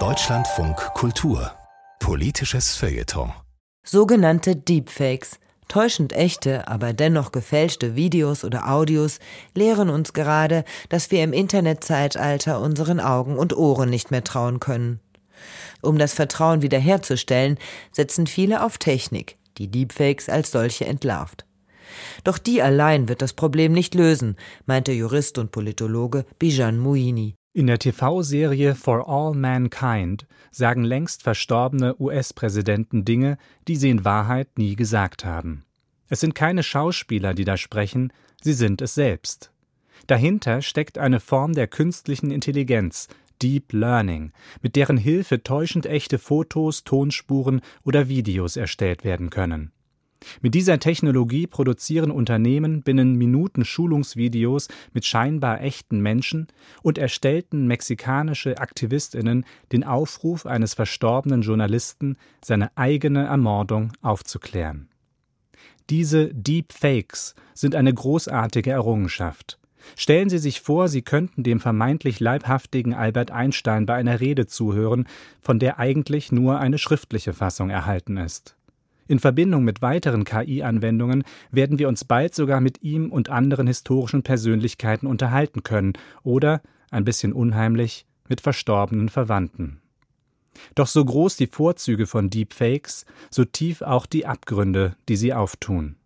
Deutschlandfunk Kultur Politisches Feuilleton Sogenannte Deepfakes Täuschend echte, aber dennoch gefälschte Videos oder Audios lehren uns gerade, dass wir im Internetzeitalter unseren Augen und Ohren nicht mehr trauen können. Um das Vertrauen wiederherzustellen, setzen viele auf Technik, die Deepfakes als solche entlarvt. Doch die allein wird das Problem nicht lösen, meinte Jurist und Politologe Bijan Mouini. In der TV-Serie For All Mankind sagen längst verstorbene US-Präsidenten Dinge, die sie in Wahrheit nie gesagt haben. Es sind keine Schauspieler, die da sprechen, sie sind es selbst. Dahinter steckt eine Form der künstlichen Intelligenz, Deep Learning, mit deren Hilfe täuschend echte Fotos, Tonspuren oder Videos erstellt werden können. Mit dieser Technologie produzieren Unternehmen binnen Minuten Schulungsvideos mit scheinbar echten Menschen und erstellten mexikanische Aktivistinnen den Aufruf eines verstorbenen Journalisten, seine eigene Ermordung aufzuklären. Diese Deepfakes sind eine großartige Errungenschaft. Stellen Sie sich vor, Sie könnten dem vermeintlich leibhaftigen Albert Einstein bei einer Rede zuhören, von der eigentlich nur eine schriftliche Fassung erhalten ist. In Verbindung mit weiteren KI-Anwendungen werden wir uns bald sogar mit ihm und anderen historischen Persönlichkeiten unterhalten können oder, ein bisschen unheimlich, mit verstorbenen Verwandten. Doch so groß die Vorzüge von Deepfakes, so tief auch die Abgründe, die sie auftun.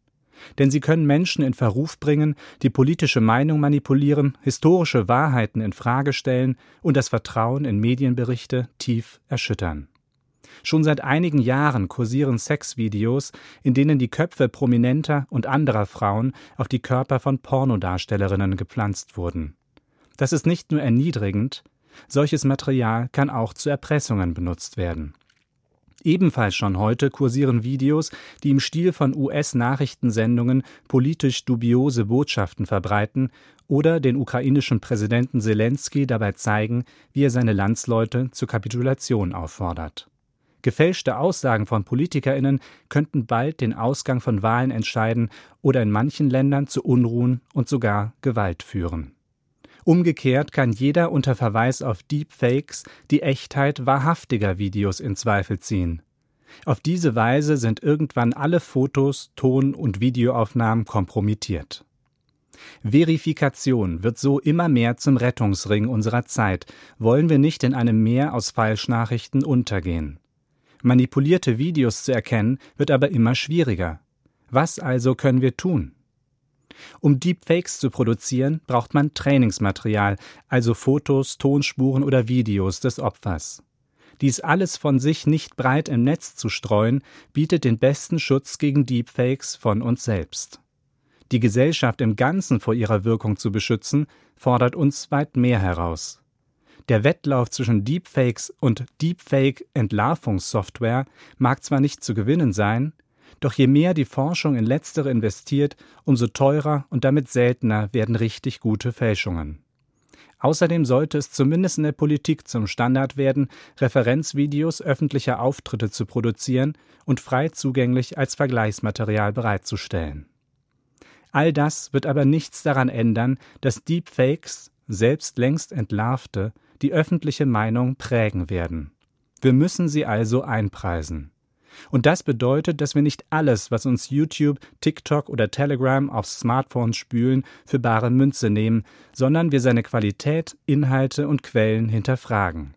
Denn sie können Menschen in Verruf bringen, die politische Meinung manipulieren, historische Wahrheiten in Frage stellen und das Vertrauen in Medienberichte tief erschüttern. Schon seit einigen Jahren kursieren Sexvideos, in denen die Köpfe prominenter und anderer Frauen auf die Körper von Pornodarstellerinnen gepflanzt wurden. Das ist nicht nur erniedrigend, solches Material kann auch zu Erpressungen benutzt werden. Ebenfalls schon heute kursieren Videos, die im Stil von US-Nachrichtensendungen politisch dubiose Botschaften verbreiten oder den ukrainischen Präsidenten Zelensky dabei zeigen, wie er seine Landsleute zur Kapitulation auffordert. Gefälschte Aussagen von Politikerinnen könnten bald den Ausgang von Wahlen entscheiden oder in manchen Ländern zu Unruhen und sogar Gewalt führen. Umgekehrt kann jeder unter Verweis auf Deepfakes die Echtheit wahrhaftiger Videos in Zweifel ziehen. Auf diese Weise sind irgendwann alle Fotos, Ton- und Videoaufnahmen kompromittiert. Verifikation wird so immer mehr zum Rettungsring unserer Zeit, wollen wir nicht in einem Meer aus Falschnachrichten untergehen. Manipulierte Videos zu erkennen, wird aber immer schwieriger. Was also können wir tun? Um Deepfakes zu produzieren, braucht man Trainingsmaterial, also Fotos, Tonspuren oder Videos des Opfers. Dies alles von sich nicht breit im Netz zu streuen, bietet den besten Schutz gegen Deepfakes von uns selbst. Die Gesellschaft im Ganzen vor ihrer Wirkung zu beschützen, fordert uns weit mehr heraus. Der Wettlauf zwischen Deepfakes und Deepfake-Entlarvungssoftware mag zwar nicht zu gewinnen sein, doch je mehr die Forschung in letztere investiert, umso teurer und damit seltener werden richtig gute Fälschungen. Außerdem sollte es zumindest in der Politik zum Standard werden, Referenzvideos öffentlicher Auftritte zu produzieren und frei zugänglich als Vergleichsmaterial bereitzustellen. All das wird aber nichts daran ändern, dass Deepfakes, selbst längst entlarvte, die öffentliche Meinung prägen werden. Wir müssen sie also einpreisen. Und das bedeutet, dass wir nicht alles, was uns YouTube, TikTok oder Telegram aufs Smartphone spülen, für bare Münze nehmen, sondern wir seine Qualität, Inhalte und Quellen hinterfragen.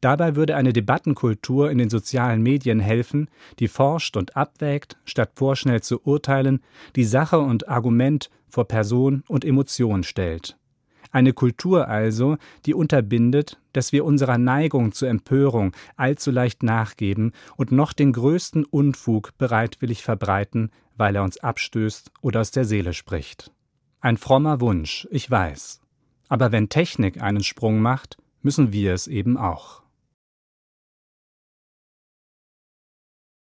Dabei würde eine Debattenkultur in den sozialen Medien helfen, die forscht und abwägt, statt vorschnell zu urteilen, die Sache und Argument vor Person und Emotion stellt. Eine Kultur also, die unterbindet, dass wir unserer Neigung zur Empörung allzu leicht nachgeben und noch den größten Unfug bereitwillig verbreiten, weil er uns abstößt oder aus der Seele spricht. Ein frommer Wunsch, ich weiß. Aber wenn Technik einen Sprung macht, müssen wir es eben auch.